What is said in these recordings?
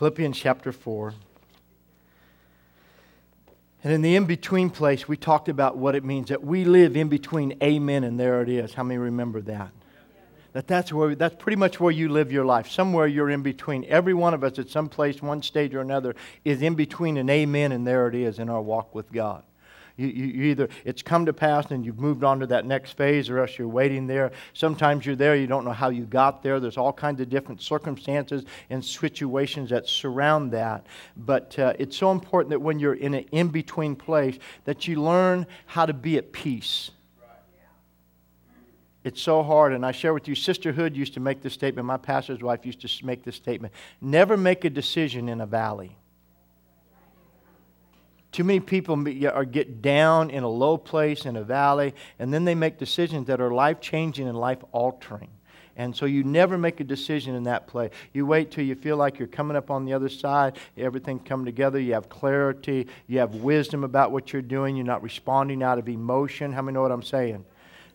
Philippians chapter 4. And in the in between place, we talked about what it means that we live in between amen and there it is. How many remember that? That that's, where, that's pretty much where you live your life. Somewhere you're in between. Every one of us at some place, one stage or another, is in between an amen and there it is in our walk with God. You, you, you, either it's come to pass and you've moved on to that next phase, or else you're waiting there. Sometimes you're there, you don't know how you got there. There's all kinds of different circumstances and situations that surround that. But uh, it's so important that when you're in an in between place, that you learn how to be at peace. It's so hard, and I share with you, Sisterhood used to make this statement. My pastor's wife used to make this statement never make a decision in a valley. Too many people get down in a low place in a valley, and then they make decisions that are life changing and life altering. And so you never make a decision in that place. You wait till you feel like you're coming up on the other side, everything come together, you have clarity, you have wisdom about what you're doing, you're not responding out of emotion. How many know what I'm saying?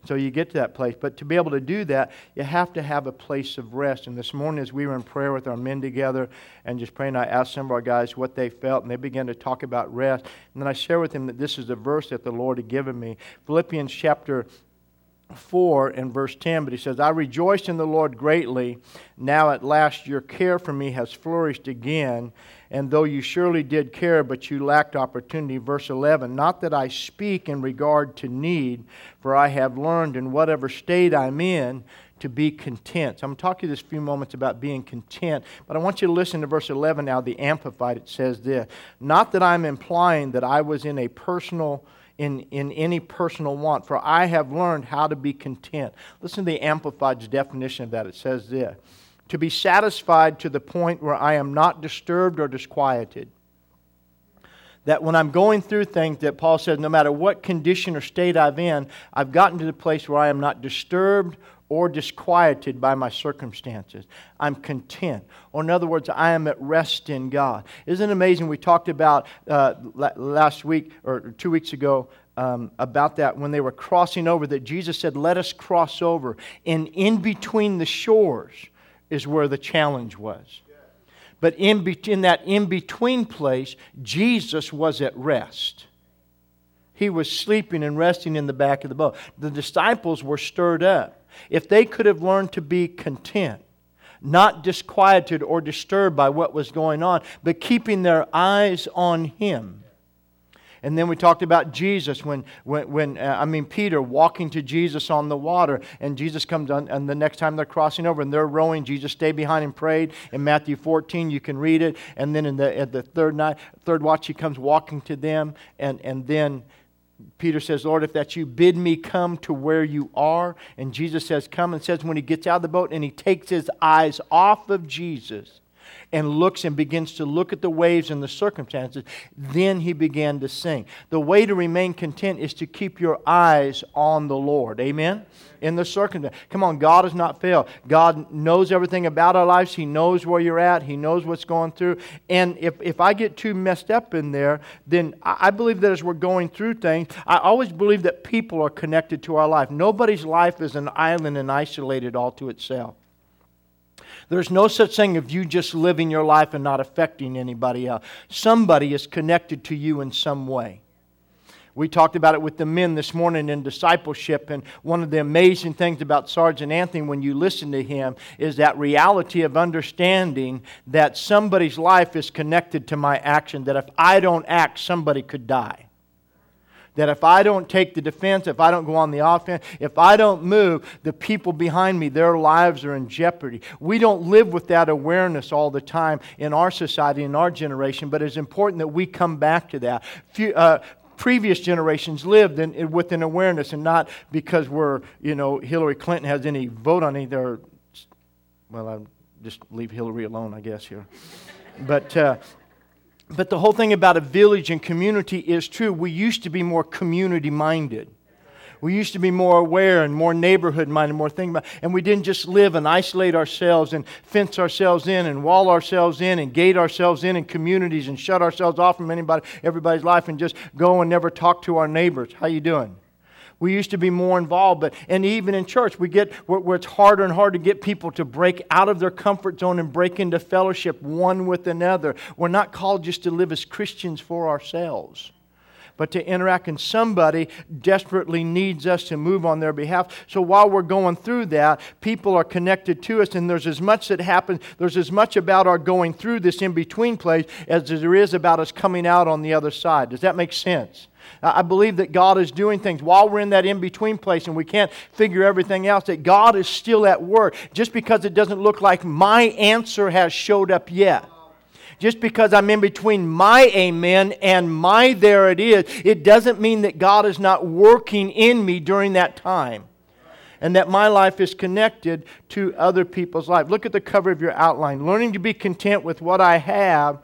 So you get to that place. But to be able to do that, you have to have a place of rest. And this morning, as we were in prayer with our men together and just praying, I asked some of our guys what they felt, and they began to talk about rest. And then I shared with them that this is the verse that the Lord had given me Philippians chapter 4 and verse 10, but he says, I rejoiced in the Lord greatly. Now at last your care for me has flourished again. And though you surely did care, but you lacked opportunity. Verse 11, not that I speak in regard to need, for I have learned in whatever state I'm in to be content. So I'm talking to you this few moments about being content, but I want you to listen to verse 11 now, the Amplified. It says this Not that I'm implying that I was in a personal in, in any personal want, for I have learned how to be content. Listen to the Amplified's definition of that. It says this to be satisfied to the point where I am not disturbed or disquieted. That when I'm going through things, that Paul says, no matter what condition or state I'm in, I've gotten to the place where I am not disturbed or disquieted by my circumstances. I'm content. Or, in other words, I am at rest in God. Isn't it amazing? We talked about uh, last week or two weeks ago um, about that when they were crossing over, that Jesus said, Let us cross over. And in between the shores is where the challenge was. But in, be- in that in between place, Jesus was at rest. He was sleeping and resting in the back of the boat. The disciples were stirred up. If they could have learned to be content, not disquieted or disturbed by what was going on, but keeping their eyes on Him, and then we talked about Jesus when, when, when uh, I mean, Peter walking to Jesus on the water, and Jesus comes on, and the next time they're crossing over and they're rowing, Jesus stayed behind and prayed. In Matthew 14, you can read it. And then in the, at the third night, third watch, he comes walking to them, and, and then Peter says, Lord, if that's you, bid me come to where you are. And Jesus says, Come, and says, when he gets out of the boat and he takes his eyes off of Jesus and looks and begins to look at the waves and the circumstances, then he began to sing. The way to remain content is to keep your eyes on the Lord. Amen? In the circumstance. Come on, God has not failed. God knows everything about our lives. He knows where you're at. He knows what's going through. And if, if I get too messed up in there, then I believe that as we're going through things, I always believe that people are connected to our life. Nobody's life is an island and isolated all to itself. There's no such thing of you just living your life and not affecting anybody else. Somebody is connected to you in some way. We talked about it with the men this morning in discipleship, and one of the amazing things about Sergeant Anthony when you listen to him is that reality of understanding that somebody's life is connected to my action, that if I don't act, somebody could die that if I don't take the defense, if I don't go on the offense, if I don't move, the people behind me, their lives are in jeopardy. We don't live with that awareness all the time in our society, in our generation, but it's important that we come back to that. Few, uh, previous generations lived in, with an awareness and not because we're, you know, Hillary Clinton has any vote on either. Well, I'll just leave Hillary alone, I guess, here. But. Uh, but the whole thing about a village and community is true. We used to be more community minded. We used to be more aware and more neighborhood minded, more thinking about, and we didn't just live and isolate ourselves and fence ourselves in and wall ourselves in and gate ourselves in in communities and shut ourselves off from anybody, everybody's life and just go and never talk to our neighbors. How you doing? We used to be more involved, but and even in church, we get where, where, it's harder and harder to get people to break out of their comfort zone and break into fellowship one with another. We're not called just to live as Christians for ourselves but to interact, and somebody desperately needs us to move on their behalf. So while we're going through that, people are connected to us, and there's as much that happens, there's as much about our going through this in between place as there is about us coming out on the other side. Does that make sense? I believe that God is doing things while we're in that in between place and we can't figure everything else, that God is still at work. Just because it doesn't look like my answer has showed up yet just because I'm in between my amen and my there it is, it doesn't mean that God is not working in me during that time and that my life is connected to other people's life. Look at the cover of your outline. Learning to be content with what I have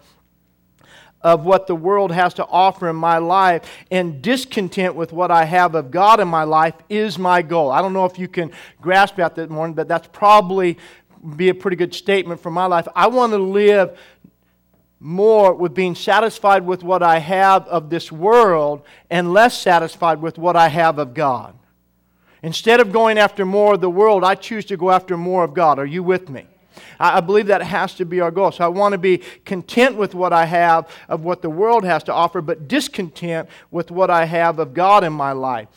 of what the world has to offer in my life and discontent with what I have of God in my life is my goal. I don't know if you can grasp that this morning, but that's probably be a pretty good statement for my life. I want to live more with being satisfied with what I have of this world and less satisfied with what I have of God. Instead of going after more of the world, I choose to go after more of God. Are you with me? I believe that has to be our goal. So I want to be content with what I have of what the world has to offer, but discontent with what I have of God in my life.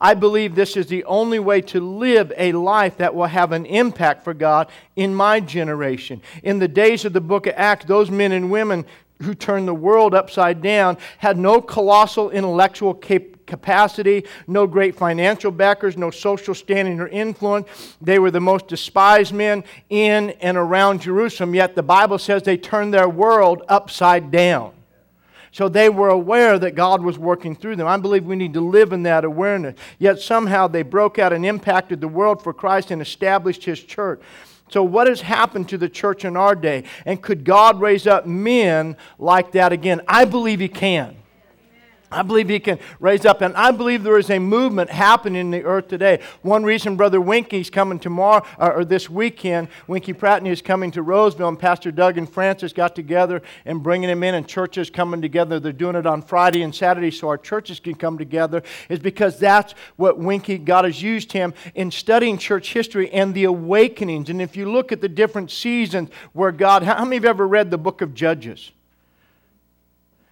I believe this is the only way to live a life that will have an impact for God in my generation. In the days of the book of Acts, those men and women who turned the world upside down had no colossal intellectual capacity, no great financial backers, no social standing or influence. They were the most despised men in and around Jerusalem, yet the Bible says they turned their world upside down. So they were aware that God was working through them. I believe we need to live in that awareness. Yet somehow they broke out and impacted the world for Christ and established His church. So, what has happened to the church in our day? And could God raise up men like that again? I believe He can. I believe he can raise up, and I believe there is a movement happening in the earth today. One reason Brother Winkie's coming tomorrow uh, or this weekend, Winkie Pratney is coming to Roseville, and Pastor Doug and Francis got together and bringing him in, and churches coming together. They're doing it on Friday and Saturday, so our churches can come together. Is because that's what Winkie God has used him in studying church history and the awakenings. And if you look at the different seasons where God, how many have ever read the book of Judges?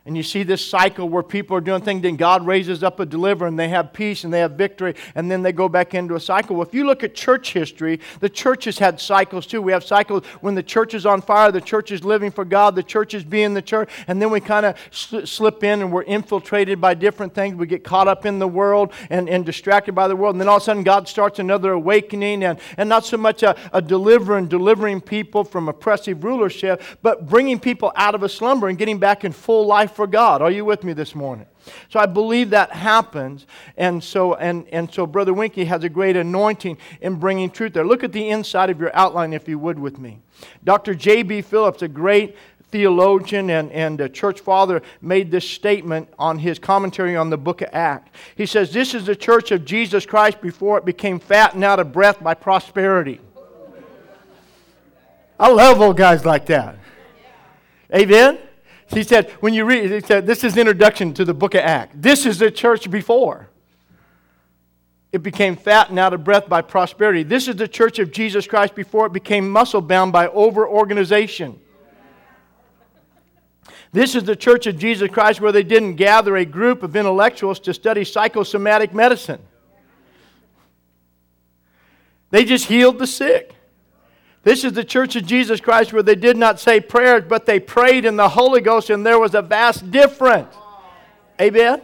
And you see this cycle where people are doing things, then God raises up a deliverer and they have peace and they have victory, and then they go back into a cycle. Well, if you look at church history, the church has had cycles too. We have cycles when the church is on fire, the church is living for God, the church is being the church, and then we kind of slip in and we're infiltrated by different things. We get caught up in the world and, and distracted by the world, and then all of a sudden God starts another awakening and, and not so much a, a delivering, delivering people from oppressive rulership, but bringing people out of a slumber and getting back in full life for God. Are you with me this morning? So I believe that happens. And so, and, and so Brother Winkie has a great anointing in bringing truth there. Look at the inside of your outline, if you would, with me. Dr. J.B. Phillips, a great theologian and, and church father, made this statement on his commentary on the book of Acts. He says, This is the church of Jesus Christ before it became fat and out of breath by prosperity. I love old guys like that. Amen? He said, when you read, he said, this is the introduction to the book of Acts. This is the church before. It became fat and out of breath by prosperity. This is the church of Jesus Christ before it became muscle bound by over organization. This is the church of Jesus Christ where they didn't gather a group of intellectuals to study psychosomatic medicine. They just healed the sick. This is the church of Jesus Christ where they did not say prayers, but they prayed in the Holy Ghost, and there was a vast difference. Amen?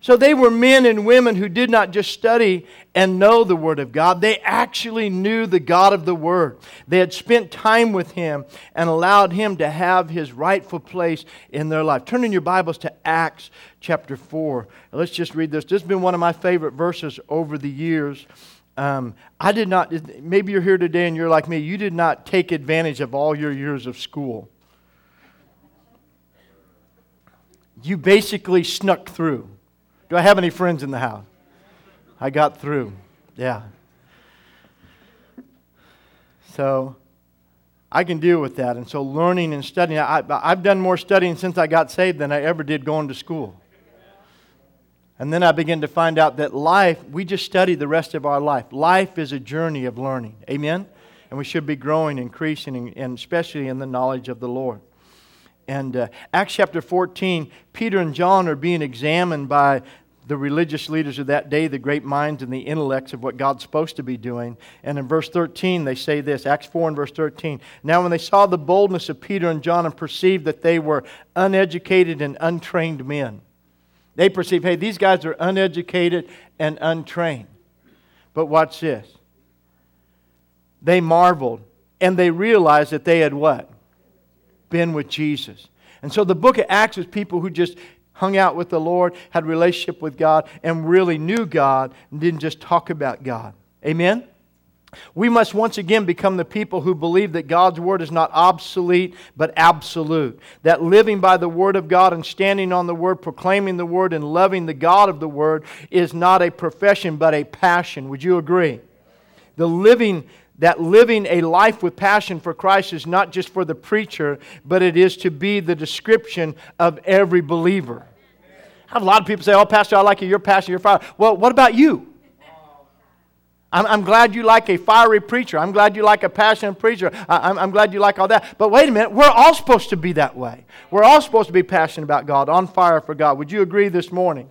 So they were men and women who did not just study and know the Word of God, they actually knew the God of the Word. They had spent time with Him and allowed Him to have His rightful place in their life. Turn in your Bibles to Acts chapter 4. Let's just read this. This has been one of my favorite verses over the years. Um, I did not, maybe you're here today and you're like me, you did not take advantage of all your years of school. You basically snuck through. Do I have any friends in the house? I got through. Yeah. So I can deal with that. And so learning and studying, I, I've done more studying since I got saved than I ever did going to school. And then I began to find out that life, we just study the rest of our life. Life is a journey of learning. Amen? And we should be growing, increasing, and especially in the knowledge of the Lord. And uh, Acts chapter 14, Peter and John are being examined by the religious leaders of that day, the great minds and the intellects of what God's supposed to be doing. And in verse 13, they say this Acts 4 and verse 13. Now, when they saw the boldness of Peter and John and perceived that they were uneducated and untrained men, they perceive, hey, these guys are uneducated and untrained. But watch this. They marveled and they realized that they had what? Been with Jesus. And so the book of Acts is people who just hung out with the Lord, had relationship with God, and really knew God and didn't just talk about God. Amen? We must once again become the people who believe that God's Word is not obsolete but absolute. That living by the Word of God and standing on the Word, proclaiming the Word, and loving the God of the Word is not a profession but a passion. Would you agree? The living that living a life with passion for Christ is not just for the preacher, but it is to be the description of every believer. I have a lot of people say, Oh, Pastor, I like you. You're passionate. You're fire. Well, what about you? I'm, I'm, glad you like a fiery preacher. I'm glad you like a passionate preacher. I, I'm glad you like all that. But wait a minute, we're all supposed to be that way. We're all supposed to be passionate about God, on fire for God. Would you agree this morning?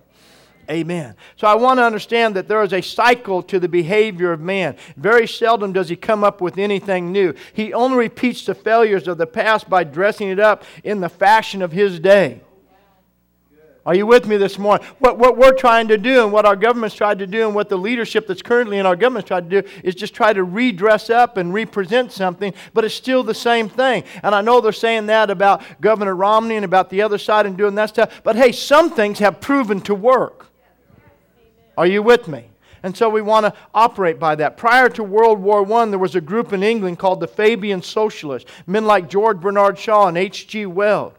Amen. So I want to understand that there is a cycle to the behavior of man. Very seldom does he come up with anything new. He only repeats the failures of the past by dressing it up in the fashion of his day. Are you with me this morning? What, what we're trying to do and what our government's tried to do and what the leadership that's currently in our government's tried to do is just try to redress up and represent something, but it's still the same thing. And I know they're saying that about Governor Romney and about the other side and doing that stuff, but hey, some things have proven to work. Are you with me? And so we want to operate by that. Prior to World War I, there was a group in England called the Fabian Socialists, men like George Bernard Shaw and H.G. Wells.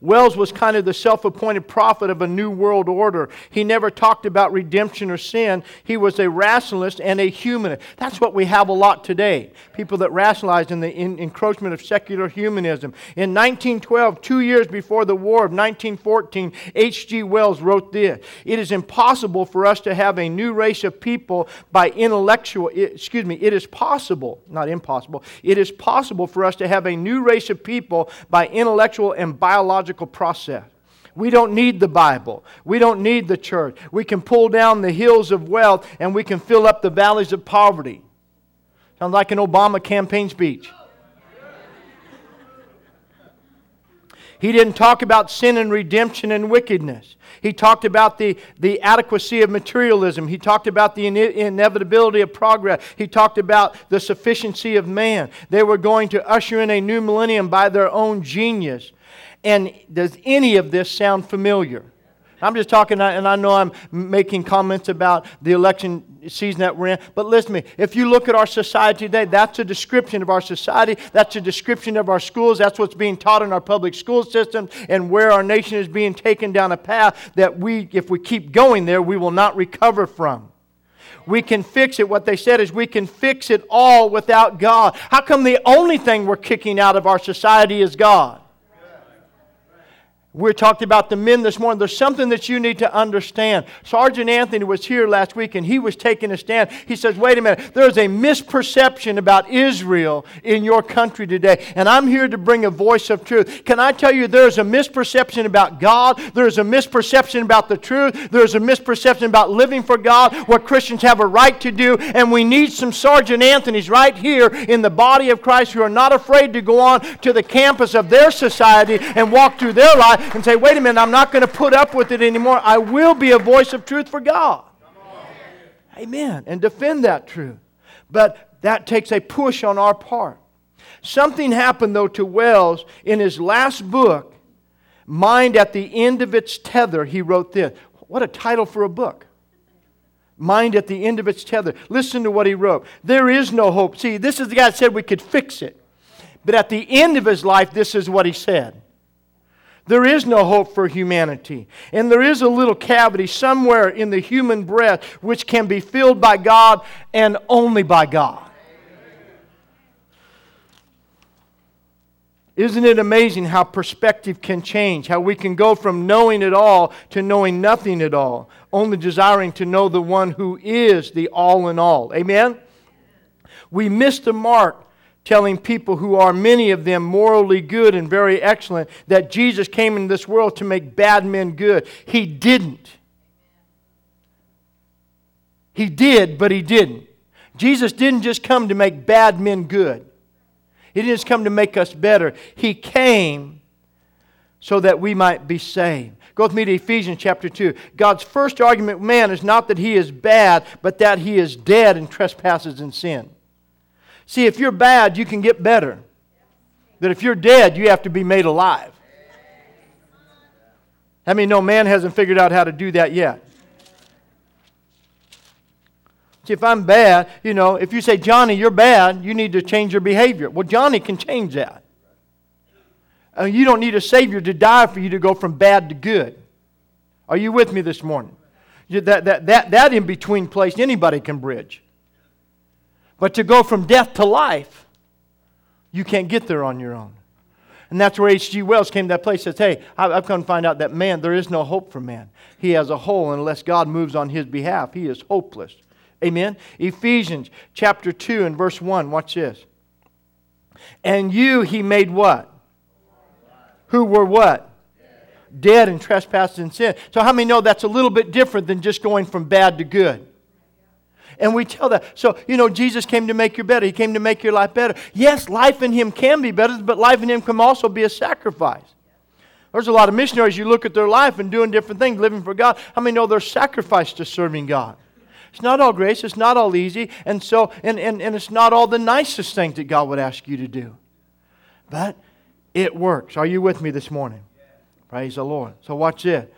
Wells was kind of the self appointed prophet of a new world order. He never talked about redemption or sin. He was a rationalist and a humanist. That's what we have a lot today people that rationalize in the encroachment of secular humanism. In 1912, two years before the war of 1914, H.G. Wells wrote this It is impossible for us to have a new race of people by intellectual, excuse me, it is possible, not impossible, it is possible for us to have a new race of people by intellectual and biological process. We don't need the Bible. We don't need the church. We can pull down the hills of wealth and we can fill up the valleys of poverty. Sounds like an Obama campaign speech. He didn't talk about sin and redemption and wickedness. He talked about the, the adequacy of materialism. He talked about the inevitability of progress. He talked about the sufficiency of man. They were going to usher in a new millennium by their own genius. And does any of this sound familiar? I'm just talking, and I know I'm making comments about the election season that we're in, but listen to me. If you look at our society today, that's a description of our society. That's a description of our schools. That's what's being taught in our public school system and where our nation is being taken down a path that we, if we keep going there, we will not recover from. We can fix it. What they said is we can fix it all without God. How come the only thing we're kicking out of our society is God? We talked about the men this morning. There's something that you need to understand. Sergeant Anthony was here last week and he was taking a stand. He says, Wait a minute, there's a misperception about Israel in your country today. And I'm here to bring a voice of truth. Can I tell you, there's a misperception about God, there's a misperception about the truth, there's a misperception about living for God, what Christians have a right to do. And we need some Sergeant Anthony's right here in the body of Christ who are not afraid to go on to the campus of their society and walk through their life and say, wait a minute, I'm not going to put up with it anymore. I will be a voice of truth for God. Amen. And defend that truth. But that takes a push on our part. Something happened, though, to Wells in his last book, Mind at the End of Its Tether. He wrote this. What a title for a book. Mind at the End of Its Tether. Listen to what he wrote. There is no hope. See, this is the guy that said we could fix it. But at the end of his life, this is what he said. There is no hope for humanity. And there is a little cavity somewhere in the human breast which can be filled by God and only by God. Isn't it amazing how perspective can change? How we can go from knowing it all to knowing nothing at all, only desiring to know the one who is the all in all. Amen? We miss the mark telling people who are many of them morally good and very excellent that Jesus came into this world to make bad men good. He didn't. He did, but he didn't. Jesus didn't just come to make bad men good. He didn't just come to make us better. He came so that we might be saved. Go with me to Ephesians chapter 2. God's first argument with man is not that he is bad, but that he is dead in trespasses and sin. See, if you're bad, you can get better. But if you're dead, you have to be made alive. I mean, no man hasn't figured out how to do that yet. See, if I'm bad, you know, if you say, Johnny, you're bad, you need to change your behavior. Well, Johnny can change that. Uh, you don't need a Savior to die for you to go from bad to good. Are you with me this morning? That, that, that, that in between place, anybody can bridge. But to go from death to life, you can't get there on your own. And that's where H.G. Wells came to that place says, Hey, I've come to find out that man, there is no hope for man. He has a hole, unless God moves on his behalf, he is hopeless. Amen. Ephesians chapter 2 and verse 1. Watch this. And you he made what? Who were what? Dead, Dead in trespasses and sin. So, how many know that's a little bit different than just going from bad to good? And we tell that. So, you know, Jesus came to make you better. He came to make your life better. Yes, life in Him can be better, but life in Him can also be a sacrifice. There's a lot of missionaries, you look at their life and doing different things, living for God. How many know they're sacrificed to serving God? It's not all grace, it's not all easy, and so and, and, and it's not all the nicest things that God would ask you to do. But it works. Are you with me this morning? Praise the Lord. So watch this.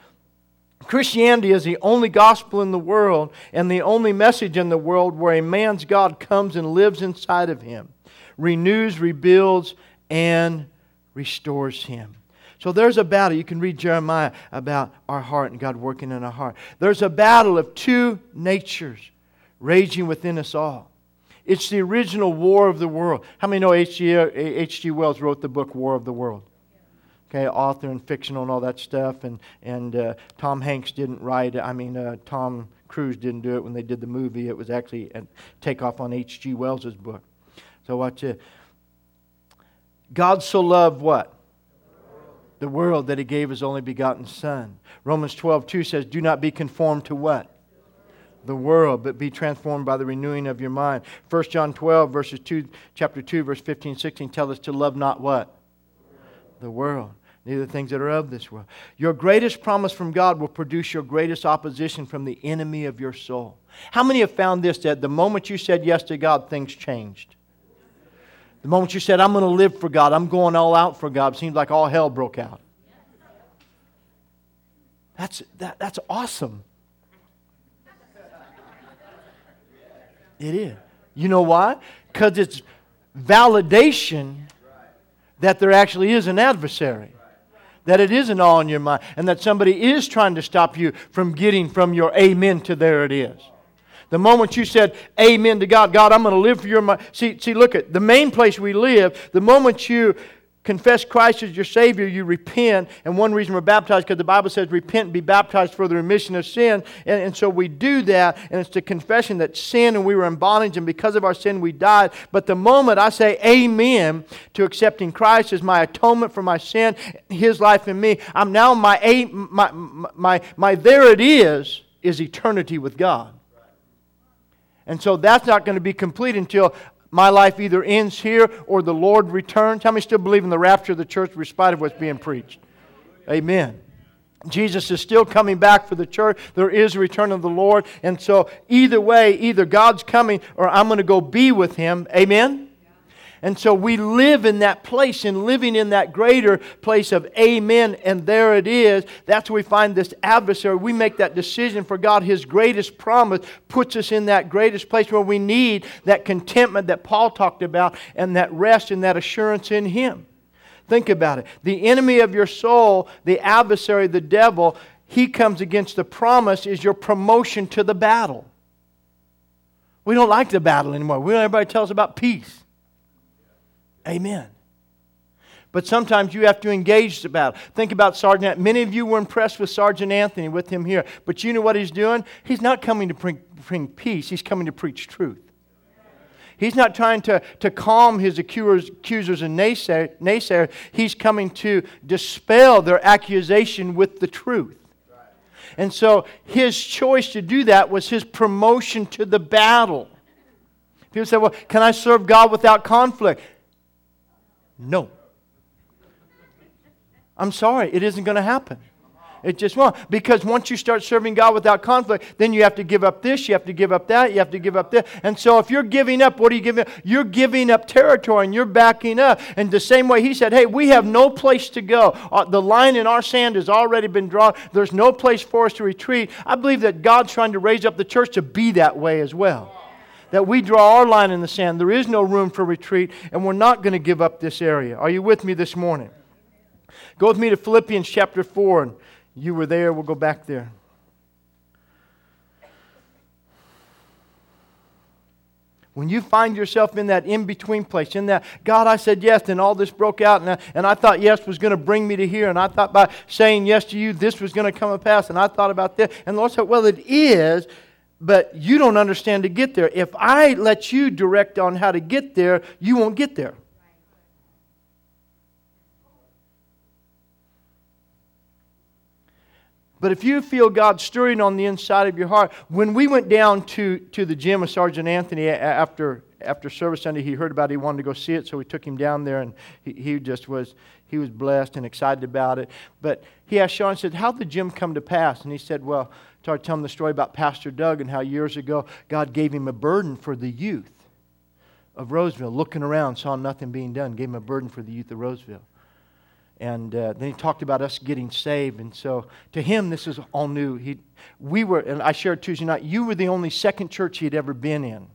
Christianity is the only gospel in the world and the only message in the world where a man's God comes and lives inside of him, renews, rebuilds, and restores him. So there's a battle. You can read Jeremiah about our heart and God working in our heart. There's a battle of two natures raging within us all. It's the original war of the world. How many know H.G. Wells wrote the book War of the World? Okay, author and fictional and all that stuff. And, and uh, Tom Hanks didn't write it. I mean, uh, Tom Cruise didn't do it when they did the movie. It was actually a takeoff on H.G. Wells's book. So watch it. God so loved what? the world that he gave his only begotten Son. Romans 12, 2 says, Do not be conformed to what? The world, but be transformed by the renewing of your mind. 1 John 12, verses 2, chapter 2, verse 15, 16 tell us to love not what? The world. Neither things that are of this world. Your greatest promise from God will produce your greatest opposition from the enemy of your soul. How many have found this that the moment you said yes to God, things changed? The moment you said, I'm going to live for God, I'm going all out for God, seems like all hell broke out. That's, that, that's awesome. It is. You know why? Because it's validation that there actually is an adversary. That it isn't all in your mind. And that somebody is trying to stop you from getting from your amen to there it is. The moment you said amen to God, God, I'm going to live for your mind. See, see, look at the main place we live, the moment you confess Christ as your Savior, you repent. And one reason we're baptized, because the Bible says repent and be baptized for the remission of sin. And, and so we do that, and it's the confession that sin and we were in bondage, and because of our sin we died. But the moment I say amen to accepting Christ as my atonement for my sin, His life in me, I'm now my, my, my, my, my there it is, is eternity with God. And so that's not going to be complete until my life either ends here or the Lord returns. How many still believe in the rapture of the church in spite of what's being preached? Amen. Jesus is still coming back for the church. There is a return of the Lord. And so, either way, either God's coming or I'm going to go be with him. Amen? And so we live in that place and living in that greater place of amen, and there it is. That's where we find this adversary. We make that decision for God. His greatest promise puts us in that greatest place where we need that contentment that Paul talked about and that rest and that assurance in Him. Think about it. The enemy of your soul, the adversary, the devil, he comes against the promise is your promotion to the battle. We don't like the battle anymore. We don't everybody tell us about peace. Amen. But sometimes you have to engage the battle. Think about Sergeant. Many of you were impressed with Sergeant Anthony with him here. But you know what he's doing? He's not coming to bring, bring peace, he's coming to preach truth. He's not trying to, to calm his accusers, accusers and naysayers. Naysayer. He's coming to dispel their accusation with the truth. And so his choice to do that was his promotion to the battle. People say, well, can I serve God without conflict? No. I'm sorry, it isn't going to happen. It just won't. Because once you start serving God without conflict, then you have to give up this, you have to give up that, you have to give up this. And so if you're giving up, what are you giving up? You're giving up territory and you're backing up. And the same way he said, hey, we have no place to go. Uh, the line in our sand has already been drawn. There's no place for us to retreat. I believe that God's trying to raise up the church to be that way as well that we draw our line in the sand. There is no room for retreat, and we're not going to give up this area. Are you with me this morning? Go with me to Philippians chapter 4. And you were there, we'll go back there. When you find yourself in that in between place, in that, God, I said yes, and all this broke out, and I, and I thought yes was going to bring me to here, and I thought by saying yes to you, this was going to come to pass, and I thought about this. And the Lord said, Well, it is, but you don't understand to get there. If I let you direct on how to get there, you won't get there. But if you feel God stirring on the inside of your heart, when we went down to, to the gym with Sergeant Anthony after, after service Sunday, he heard about it. He wanted to go see it, so we took him down there, and he, he just was he was blessed and excited about it. But he asked Sean, said, How'd the gym come to pass? And he said, Well, started telling the story about Pastor Doug and how years ago God gave him a burden for the youth of Roseville, looking around, saw nothing being done, gave him a burden for the youth of Roseville. And uh, then he talked about us getting saved. And so to him, this is all new. He, we were, and I shared Tuesday night, you were the only second church he had ever been in.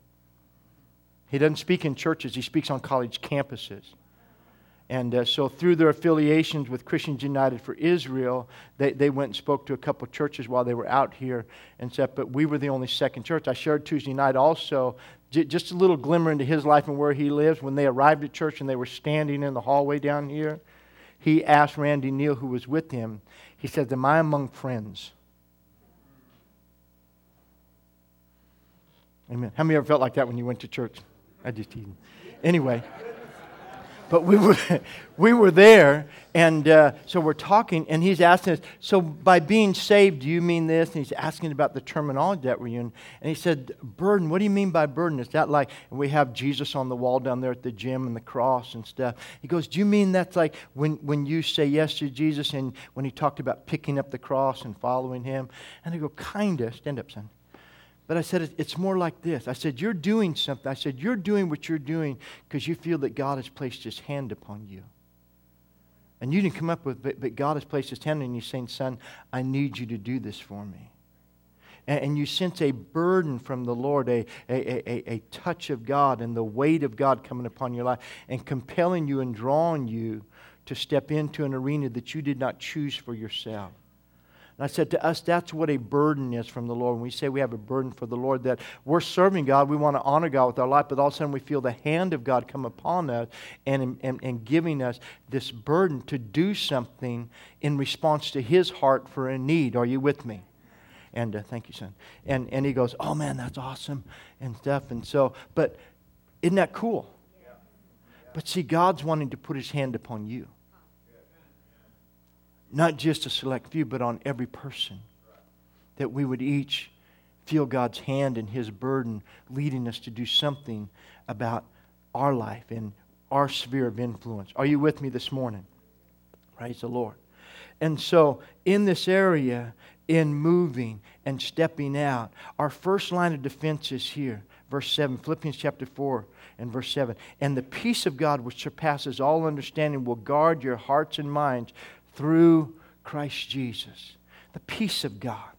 He doesn't speak in churches, he speaks on college campuses. And uh, so, through their affiliations with Christians United for Israel, they, they went and spoke to a couple churches while they were out here and said, But we were the only second church. I shared Tuesday night also j- just a little glimmer into his life and where he lives. When they arrived at church and they were standing in the hallway down here, he asked Randy Neal, who was with him, he said, Am I among friends? Amen. How many ever felt like that when you went to church? I just teasing. Anyway. But we were, we were there, and uh, so we're talking, and he's asking us, So by being saved, do you mean this? And he's asking about the terminology that we're in. And he said, Burden, what do you mean by burden? Is that like, and we have Jesus on the wall down there at the gym and the cross and stuff. He goes, Do you mean that's like when, when you say yes to Jesus and when he talked about picking up the cross and following him? And I go, Kinda. Stand up, son. But I said, it's more like this. I said, You're doing something. I said, You're doing what you're doing because you feel that God has placed his hand upon you. And you didn't come up with, but, but God has placed his hand on you saying, Son, I need you to do this for me. And, and you sense a burden from the Lord, a, a, a, a touch of God, and the weight of God coming upon your life and compelling you and drawing you to step into an arena that you did not choose for yourself. And I said to us, that's what a burden is from the Lord. When we say we have a burden for the Lord, that we're serving God, we want to honor God with our life, but all of a sudden we feel the hand of God come upon us and, and, and giving us this burden to do something in response to His heart for a need. Are you with me? And uh, thank you, son. And, and he goes, oh man, that's awesome and stuff. And so, but isn't that cool? But see, God's wanting to put His hand upon you not just a select few, but on every person. That we would each feel God's hand and His burden leading us to do something about our life and our sphere of influence. Are you with me this morning? Praise the Lord. And so, in this area, in moving and stepping out, our first line of defense is here. Verse 7, Philippians chapter 4 and verse 7. And the peace of God, which surpasses all understanding, will guard your hearts and minds through Christ Jesus. The peace of God.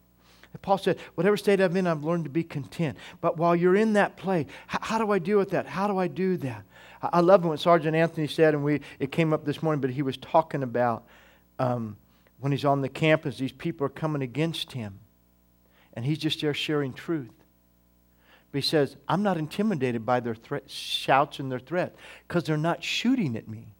And Paul said, Whatever state I'm in, I've learned to be content. But while you're in that place, how, how do I deal with that? How do I do that? I, I love what Sergeant Anthony said, and we, it came up this morning, but he was talking about um, when he's on the campus, these people are coming against him. And he's just there sharing truth. But he says, I'm not intimidated by their threat, shouts and their threat because they're not shooting at me.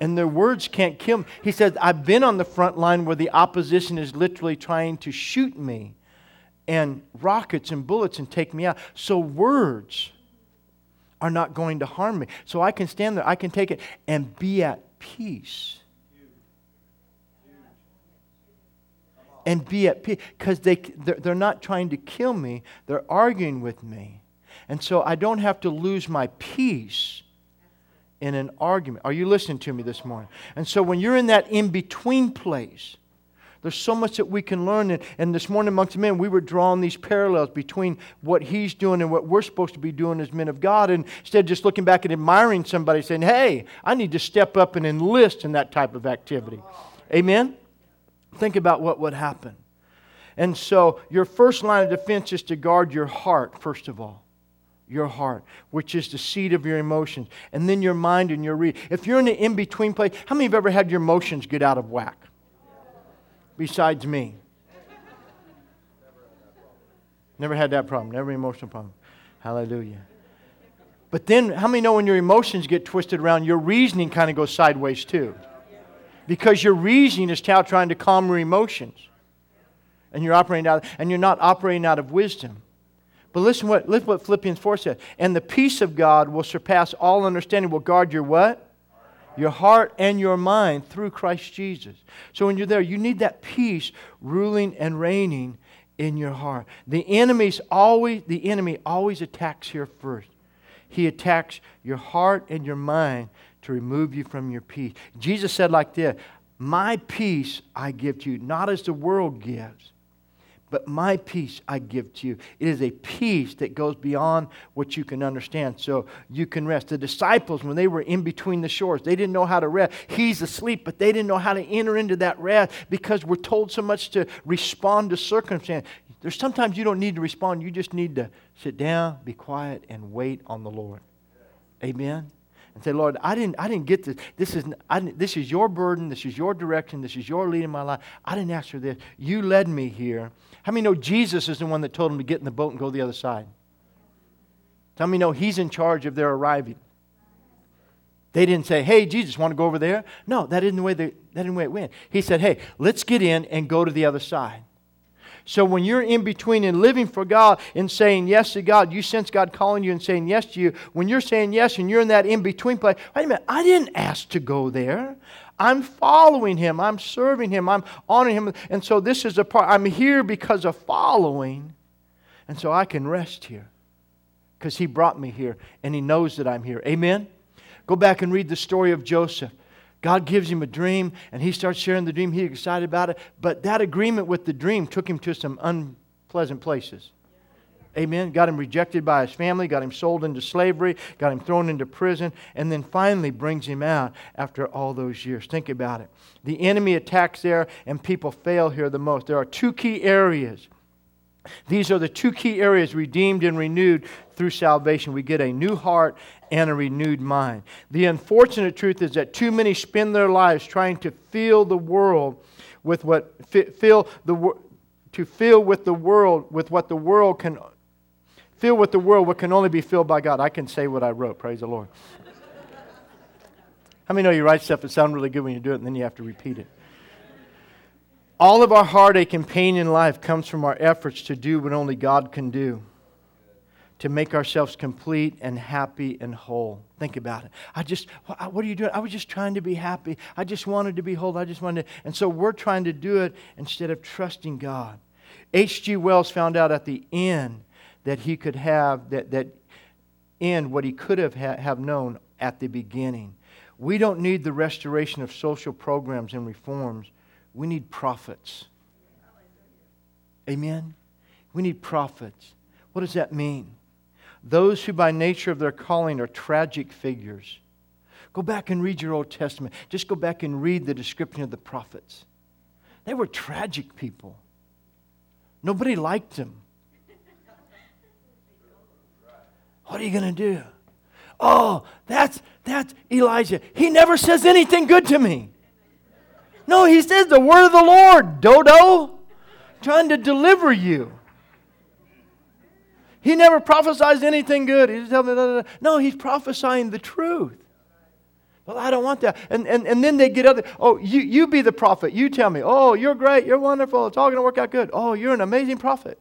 And their words can't kill me. He says, I've been on the front line where the opposition is literally trying to shoot me and rockets and bullets and take me out. So words are not going to harm me. So I can stand there, I can take it and be at peace. And be at peace because they, they're not trying to kill me, they're arguing with me. And so I don't have to lose my peace in an argument. Are you listening to me this morning? And so when you're in that in between place, there's so much that we can learn. And, and this morning, amongst men, we were drawing these parallels between what he's doing and what we're supposed to be doing as men of God. And instead just looking back and admiring somebody, saying, hey, I need to step up and enlist in that type of activity. Amen? Think about what would happen. And so, your first line of defense is to guard your heart, first of all your heart, which is the seat of your emotions, and then your mind and your read. If you're in the in between place, how many have ever had your emotions get out of whack? Besides me. Never had that problem, never emotional problem. Hallelujah. But then, how many know when your emotions get twisted around, your reasoning kind of goes sideways too? Because your reasoning is now trying to calm your emotions. And you're operating out, and you're not operating out of wisdom. But listen what, listen what Philippians 4 says. And the peace of God will surpass all understanding, will guard your what? Your heart and your mind through Christ Jesus. So when you're there, you need that peace ruling and reigning in your heart. The enemy's always the enemy always attacks here first. He attacks your heart and your mind to remove you from your peace. Jesus said like this, "My peace I give to you, not as the world gives." But my peace I give to you. It is a peace that goes beyond what you can understand. So you can rest. The disciples, when they were in between the shores, they didn't know how to rest. He's asleep, but they didn't know how to enter into that rest because we're told so much to respond to circumstance. There's sometimes you don't need to respond. You just need to sit down, be quiet, and wait on the Lord. Amen and say, Lord, I didn't, I didn't get this. This is, this is your burden. This is your direction. This is your lead in my life. I didn't ask for this. You led me here. How many know Jesus is the one that told them to get in the boat and go the other side? Tell me know he's in charge of their arriving. They didn't say, hey, Jesus, want to go over there? No, that isn't the way, they, that isn't the way it went. He said, hey, let's get in and go to the other side. So when you're in between and living for God and saying yes to God, you sense God calling you and saying yes to you. When you're saying yes and you're in that in between place, wait a minute, I didn't ask to go there. I'm following him. I'm serving him. I'm honoring him. And so this is a part. I'm here because of following. And so I can rest here because he brought me here and he knows that I'm here. Amen? Go back and read the story of Joseph. God gives him a dream and he starts sharing the dream. He's excited about it. But that agreement with the dream took him to some unpleasant places. Amen. Got him rejected by his family, got him sold into slavery, got him thrown into prison, and then finally brings him out after all those years. Think about it. The enemy attacks there, and people fail here the most. There are two key areas. These are the two key areas redeemed and renewed through salvation. We get a new heart and a renewed mind. The unfortunate truth is that too many spend their lives trying to fill the world with what fill the to fill with the world with what the world can fill with the world what can only be filled by God. I can say what I wrote. Praise the Lord. How many know you write stuff that sounds really good when you do it and then you have to repeat it? All of our heartache and pain in life comes from our efforts to do what only God can do to make ourselves complete and happy and whole. Think about it. I just, what are you doing? I was just trying to be happy. I just wanted to be whole. I just wanted to. And so we're trying to do it instead of trusting God. H.G. Wells found out at the end that he could have, that, that end what he could have, ha- have known at the beginning. We don't need the restoration of social programs and reforms. We need prophets. Amen? We need prophets. What does that mean? those who by nature of their calling are tragic figures. Go back and read your Old Testament. Just go back and read the description of the prophets. They were tragic people. Nobody liked them. What are you going to do? Oh, that's that's Elijah. He never says anything good to me. No, he says the word of the Lord, dodo, trying to deliver you. He never prophesies anything good. He's telling me, no, he's prophesying the truth. Well, I don't want that. And, and, and then they get other, oh, you, you be the prophet. You tell me, oh, you're great. You're wonderful. It's all going to work out good. Oh, you're an amazing prophet.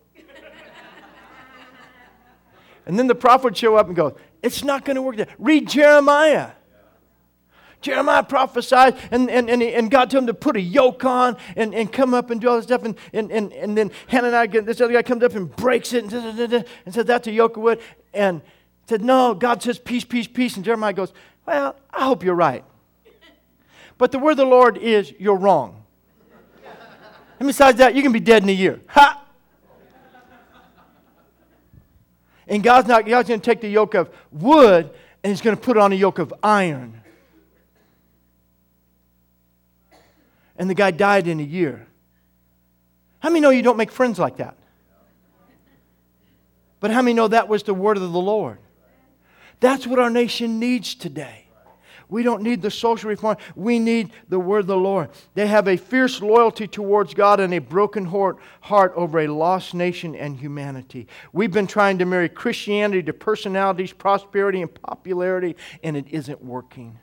And then the prophet would show up and go, it's not going to work. Read Jeremiah. Jeremiah prophesied, and, and, and, and God told him to put a yoke on and, and come up and do all this stuff. And, and, and, and then Hananiah, this other guy comes up and breaks it and, da, da, da, and says, That's a yoke of wood. And said, No, God says peace, peace, peace. And Jeremiah goes, Well, I hope you're right. But the word of the Lord is, You're wrong. And besides that, you can be dead in a year. Ha! And God's not, God's going to take the yoke of wood and He's going to put it on a yoke of iron. And the guy died in a year. How many know you don't make friends like that? But how many know that was the word of the Lord? That's what our nation needs today. We don't need the social reform. We need the word of the Lord. They have a fierce loyalty towards God and a broken heart, over a lost nation and humanity. We've been trying to marry Christianity to personalities, prosperity, and popularity, and it isn't working.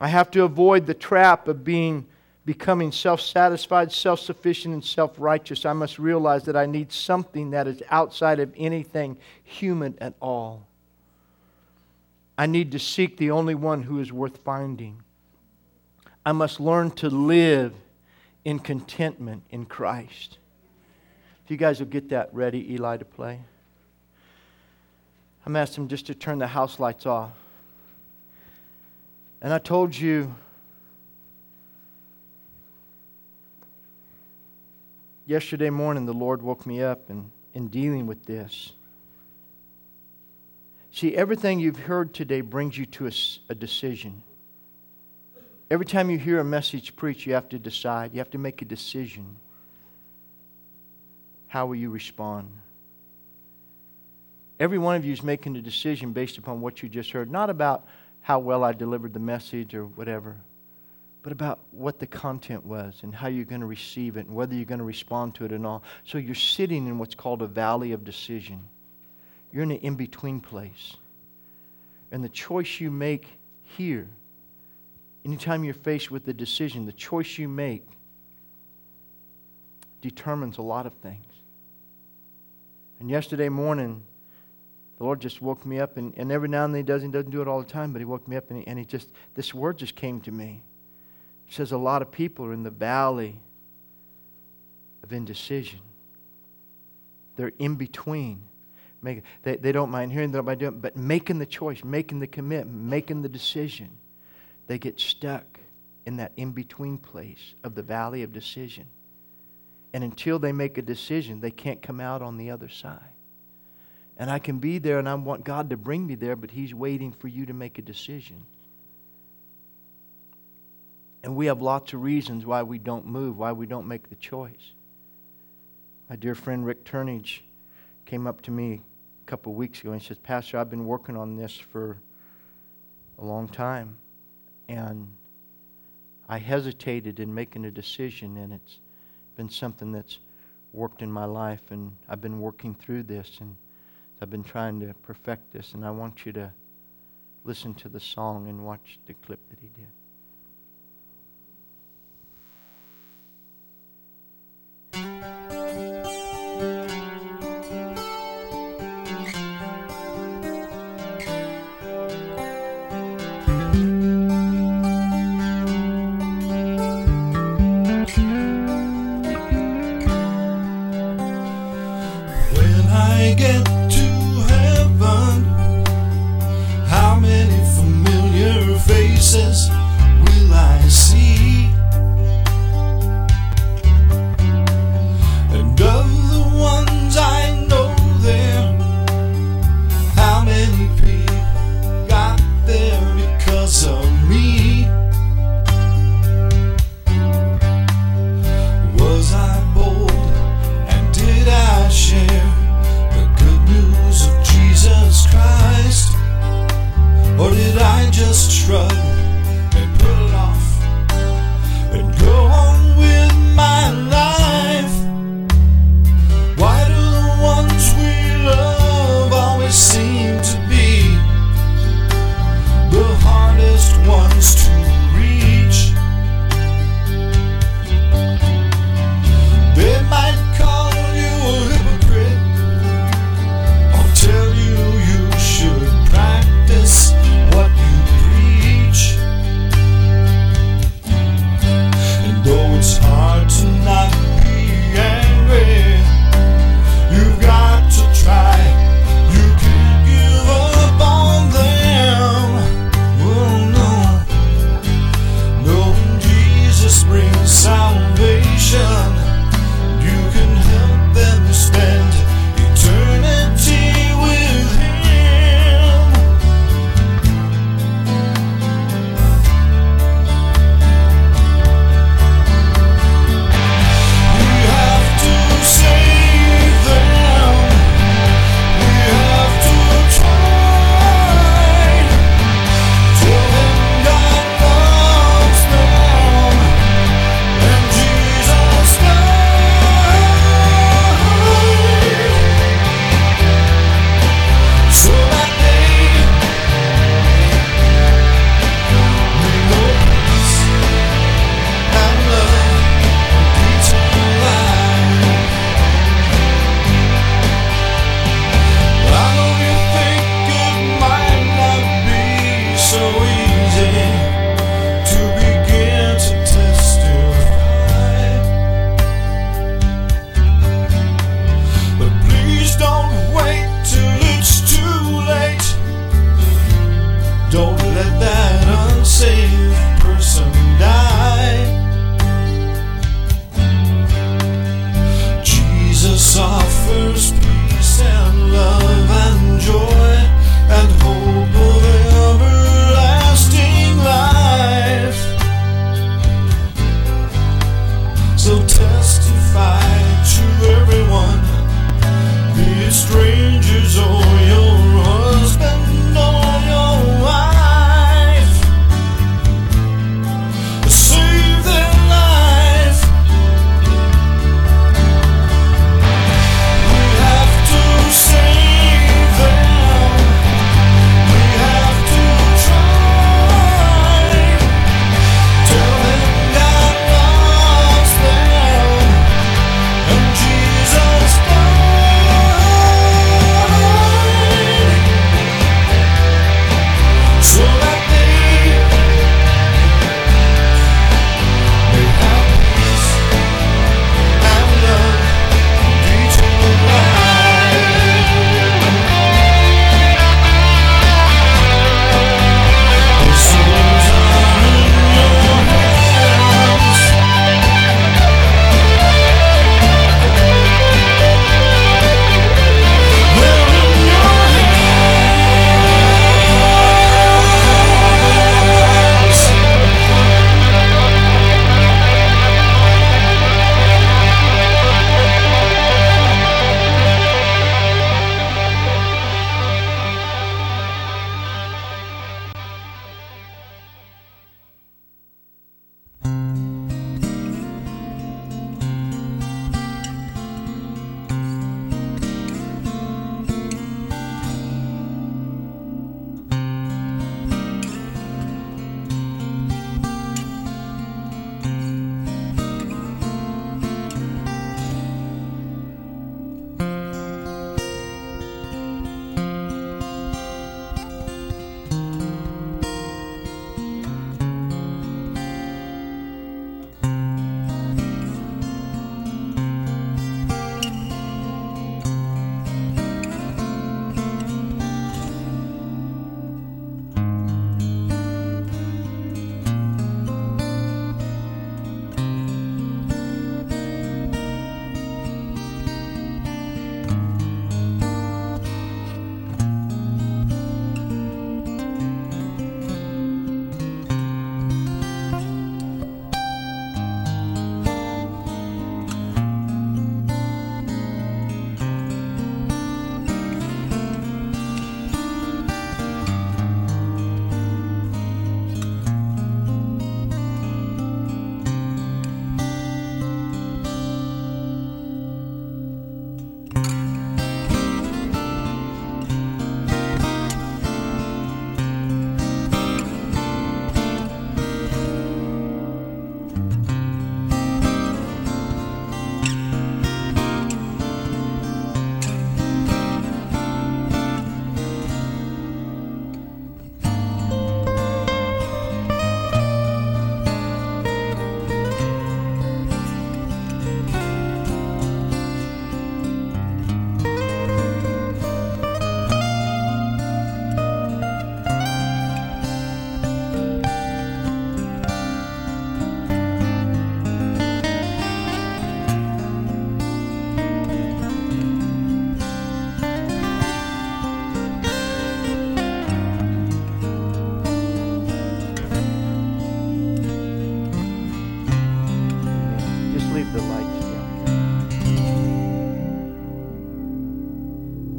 I have to avoid the trap of being becoming self satisfied, self sufficient, and self righteous. I must realize that I need something that is outside of anything human at all. I need to seek the only one who is worth finding. I must learn to live in contentment in Christ. If you guys will get that ready, Eli, to play. I'm asking him just to turn the house lights off. And I told you yesterday morning the Lord woke me up and in dealing with this. See, everything you've heard today brings you to a, a decision. Every time you hear a message preached, you have to decide. You have to make a decision. How will you respond? Every one of you is making a decision based upon what you just heard, not about how well I delivered the message or whatever, but about what the content was and how you're going to receive it and whether you're going to respond to it and all. So you're sitting in what's called a valley of decision. You're in an in between place. And the choice you make here, anytime you're faced with the decision, the choice you make determines a lot of things. And yesterday morning, the Lord just woke me up, and, and every now and then He does, He doesn't do it all the time, but He woke me up, and he, and he just, this word just came to me. He says, A lot of people are in the valley of indecision, they're in between. Make, they, they don't mind hearing, they don't mind doing but making the choice, making the commitment, making the decision, they get stuck in that in between place of the valley of decision. And until they make a decision, they can't come out on the other side. And I can be there and I want God to bring me there, but He's waiting for you to make a decision. And we have lots of reasons why we don't move, why we don't make the choice. My dear friend Rick Turnage came up to me couple weeks ago and she says, Pastor, I've been working on this for a long time. And I hesitated in making a decision, and it's been something that's worked in my life, and I've been working through this, and I've been trying to perfect this, and I want you to listen to the song and watch the clip that he did.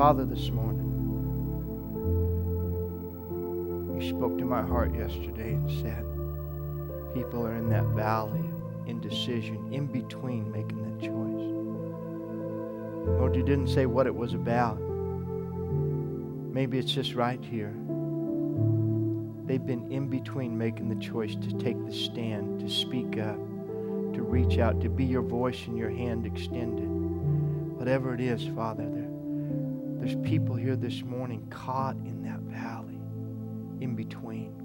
Father, this morning, you spoke to my heart yesterday and said, people are in that valley of indecision, in between making that choice. Lord, you didn't say what it was about. Maybe it's just right here. They've been in between making the choice to take the stand, to speak up, to reach out, to be your voice and your hand extended. Whatever it is, Father, there's people here this morning caught in that valley, in between.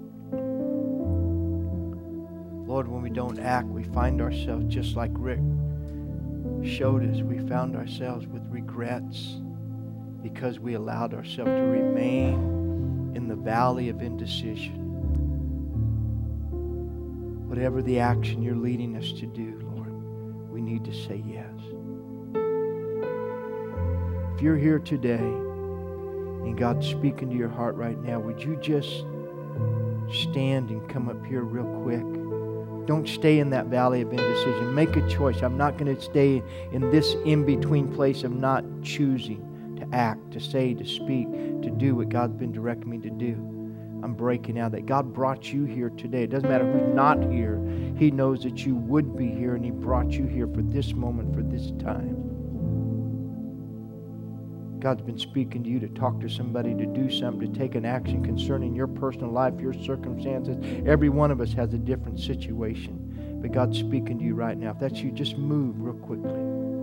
Lord, when we don't act, we find ourselves just like Rick showed us. We found ourselves with regrets because we allowed ourselves to remain in the valley of indecision. Whatever the action you're leading us you're here today and God's speaking to your heart right now, would you just stand and come up here real quick? Don't stay in that valley of indecision. Make a choice. I'm not going to stay in this in between place of not choosing to act, to say, to speak, to do what God's been directing me to do. I'm breaking out that God brought you here today. It doesn't matter who's not here, He knows that you would be here, and He brought you here for this moment, for this time. God's been speaking to you to talk to somebody, to do something, to take an action concerning your personal life, your circumstances. Every one of us has a different situation. But God's speaking to you right now. If that's you, just move real quickly.